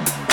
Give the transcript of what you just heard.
Mm-hmm.